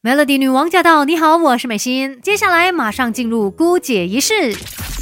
Melody 女王驾到！你好，我是美心。接下来马上进入姑姐仪式。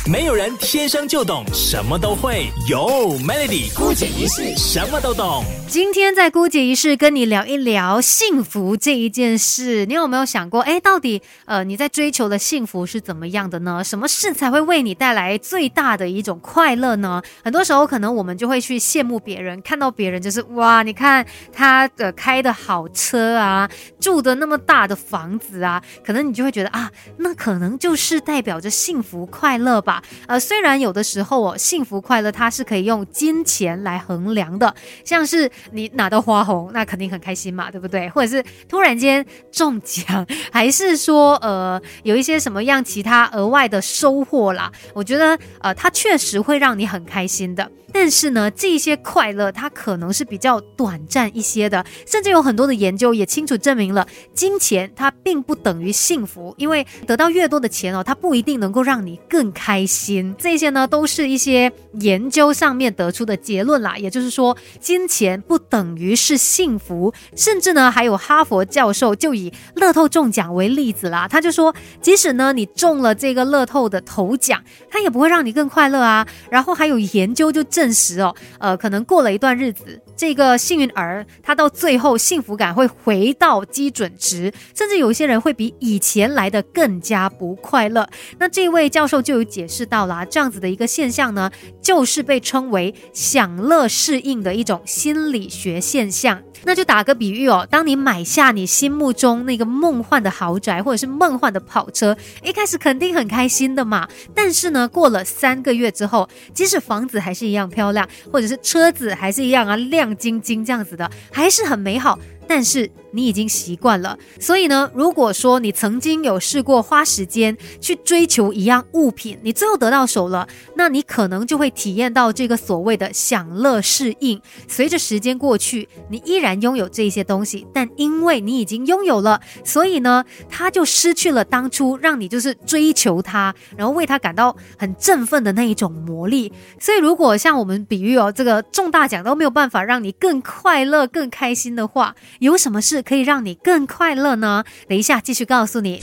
没有人天生就懂什么都会，有 Melody 姑姐仪式什么都懂。今天在姑姐仪式跟你聊一聊幸福这一件事。你有没有想过，哎，到底呃你在追求的幸福是怎么样的呢？什么事才会为你带来最大的一种快乐呢？很多时候可能我们就会去羡慕别人，看到别人就是哇，你看他的开的好车啊，住的那么大的房子啊，可能你就会觉得啊，那可能就是代表着幸福快乐吧。呃，虽然有的时候哦，幸福快乐它是可以用金钱来衡量的，像是你拿到花红，那肯定很开心嘛，对不对？或者是突然间中奖，还是说呃有一些什么样其他额外的收获啦？我觉得呃，它确实会让你很开心的。但是呢，这些快乐它可能是比较短暂一些的，甚至有很多的研究也清楚证明了，金钱它并不等于幸福，因为得到越多的钱哦，它不一定能够让你更开心。这些呢，都是一些研究上面得出的结论啦。也就是说，金钱不等于是幸福，甚至呢，还有哈佛教授就以乐透中奖为例子啦，他就说，即使呢你中了这个乐透的头奖，它也不会让你更快乐啊。然后还有研究就证。证实哦，呃，可能过了一段日子，这个幸运儿他到最后幸福感会回到基准值，甚至有些人会比以前来的更加不快乐。那这位教授就有解释到了，这样子的一个现象呢，就是被称为享乐适应的一种心理学现象。那就打个比喻哦，当你买下你心目中那个梦幻的豪宅或者是梦幻的跑车，一开始肯定很开心的嘛。但是呢，过了三个月之后，即使房子还是一样漂亮，或者是车子还是一样啊亮亮晶晶这样子的，还是很美好。但是你已经习惯了，所以呢，如果说你曾经有试过花时间去追求一样物品，你最后得到手了，那你可能就会体验到这个所谓的享乐适应。随着时间过去，你依然拥有这些东西，但因为你已经拥有了，所以呢，它就失去了当初让你就是追求它，然后为它感到很振奋的那一种魔力。所以，如果像我们比喻哦，这个中大奖都没有办法让你更快乐、更开心的话，有什么事可以让你更快乐呢？等一下继续告诉你。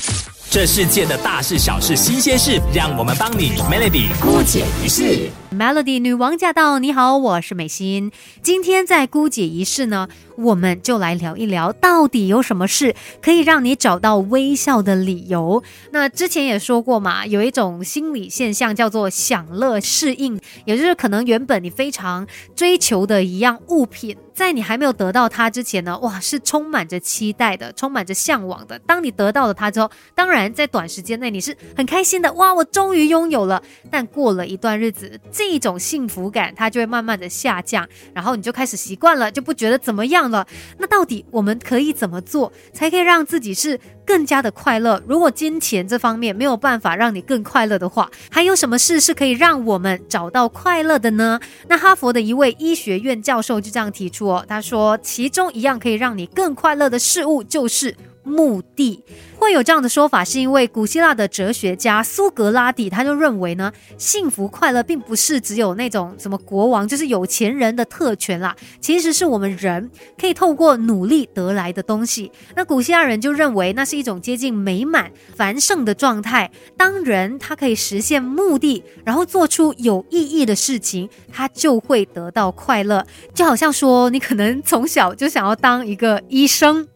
这世界的大事小事新鲜事，让我们帮你 Melody 姑姐一世。Melody 女王驾到！你好，我是美心。今天在姑姐一世呢，我们就来聊一聊，到底有什么事可以让你找到微笑的理由？那之前也说过嘛，有一种心理现象叫做享乐适应，也就是可能原本你非常追求的一样物品，在你还没有得到它之前呢，哇，是充满着期待的，充满着向往的。当你得到了它之后，当然在短时间内你是很开心的，哇，我终于拥有了。但过了一段日子，这种幸福感，它就会慢慢的下降，然后你就开始习惯了，就不觉得怎么样了。那到底我们可以怎么做，才可以让自己是更加的快乐？如果金钱这方面没有办法让你更快乐的话，还有什么事是可以让我们找到快乐的呢？那哈佛的一位医学院教授就这样提出哦，他说，其中一样可以让你更快乐的事物就是。目的会有这样的说法，是因为古希腊的哲学家苏格拉底他就认为呢，幸福快乐并不是只有那种什么国王就是有钱人的特权啦，其实是我们人可以透过努力得来的东西。那古希腊人就认为那是一种接近美满繁盛的状态。当人他可以实现目的，然后做出有意义的事情，他就会得到快乐。就好像说，你可能从小就想要当一个医生。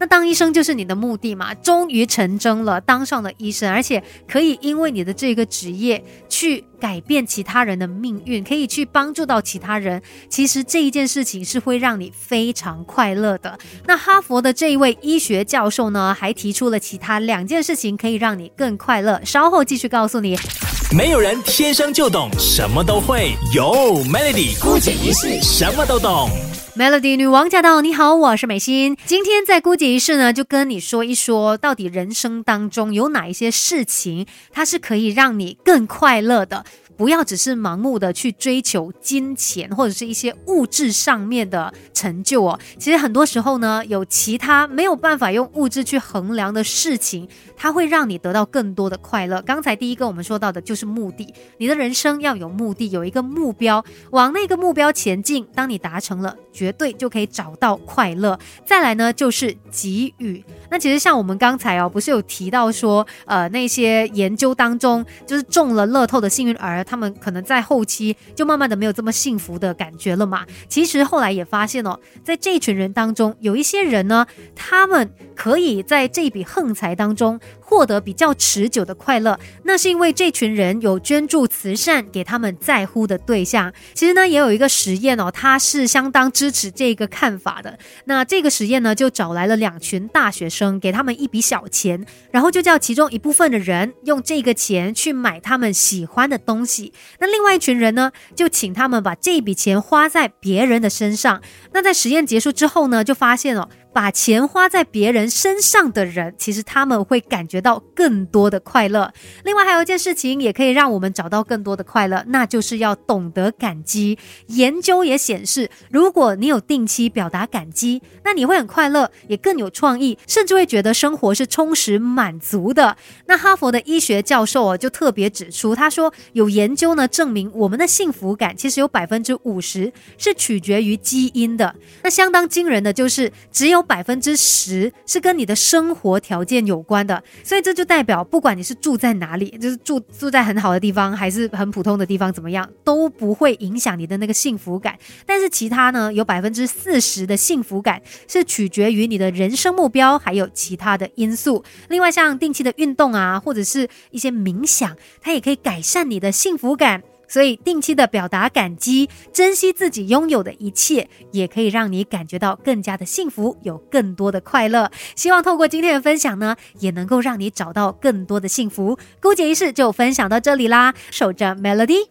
那当医生就是你的目的嘛？终于成真了，当上了医生，而且可以因为你的这个职业去改变其他人的命运，可以去帮助到其他人。其实这一件事情是会让你非常快乐的。那哈佛的这一位医学教授呢，还提出了其他两件事情可以让你更快乐。稍后继续告诉你。没有人天生就懂什么都会，有 Melody 姑姐一世什么都懂。Melody 女王驾到！你好，我是美心。今天在姑姐仪式呢，就跟你说一说，到底人生当中有哪一些事情，它是可以让你更快乐的。不要只是盲目的去追求金钱或者是一些物质上面的成就哦。其实很多时候呢，有其他没有办法用物质去衡量的事情，它会让你得到更多的快乐。刚才第一个我们说到的就是目的，你的人生要有目的，有一个目标，往那个目标前进。当你达成了。绝对就可以找到快乐。再来呢，就是给予。那其实像我们刚才哦，不是有提到说，呃，那些研究当中，就是中了乐透的幸运儿，他们可能在后期就慢慢的没有这么幸福的感觉了嘛。其实后来也发现哦，在这群人当中，有一些人呢，他们可以在这笔横财当中。获得比较持久的快乐，那是因为这群人有捐助慈善给他们在乎的对象。其实呢，也有一个实验哦，他是相当支持这个看法的。那这个实验呢，就找来了两群大学生，给他们一笔小钱，然后就叫其中一部分的人用这个钱去买他们喜欢的东西。那另外一群人呢，就请他们把这笔钱花在别人的身上。那在实验结束之后呢，就发现哦。把钱花在别人身上的人，其实他们会感觉到更多的快乐。另外还有一件事情，也可以让我们找到更多的快乐，那就是要懂得感激。研究也显示，如果你有定期表达感激，那你会很快乐，也更有创意，甚至会觉得生活是充实满足的。那哈佛的医学教授啊，就特别指出，他说有研究呢证明，我们的幸福感其实有百分之五十是取决于基因的。那相当惊人的就是，只有百分之十是跟你的生活条件有关的，所以这就代表，不管你是住在哪里，就是住住在很好的地方，还是很普通的地方，怎么样都不会影响你的那个幸福感。但是其他呢，有百分之四十的幸福感是取决于你的人生目标，还有其他的因素。另外，像定期的运动啊，或者是一些冥想，它也可以改善你的幸福感。所以，定期的表达感激，珍惜自己拥有的一切，也可以让你感觉到更加的幸福，有更多的快乐。希望透过今天的分享呢，也能够让你找到更多的幸福。姑姐仪式就分享到这里啦，守着 Melody。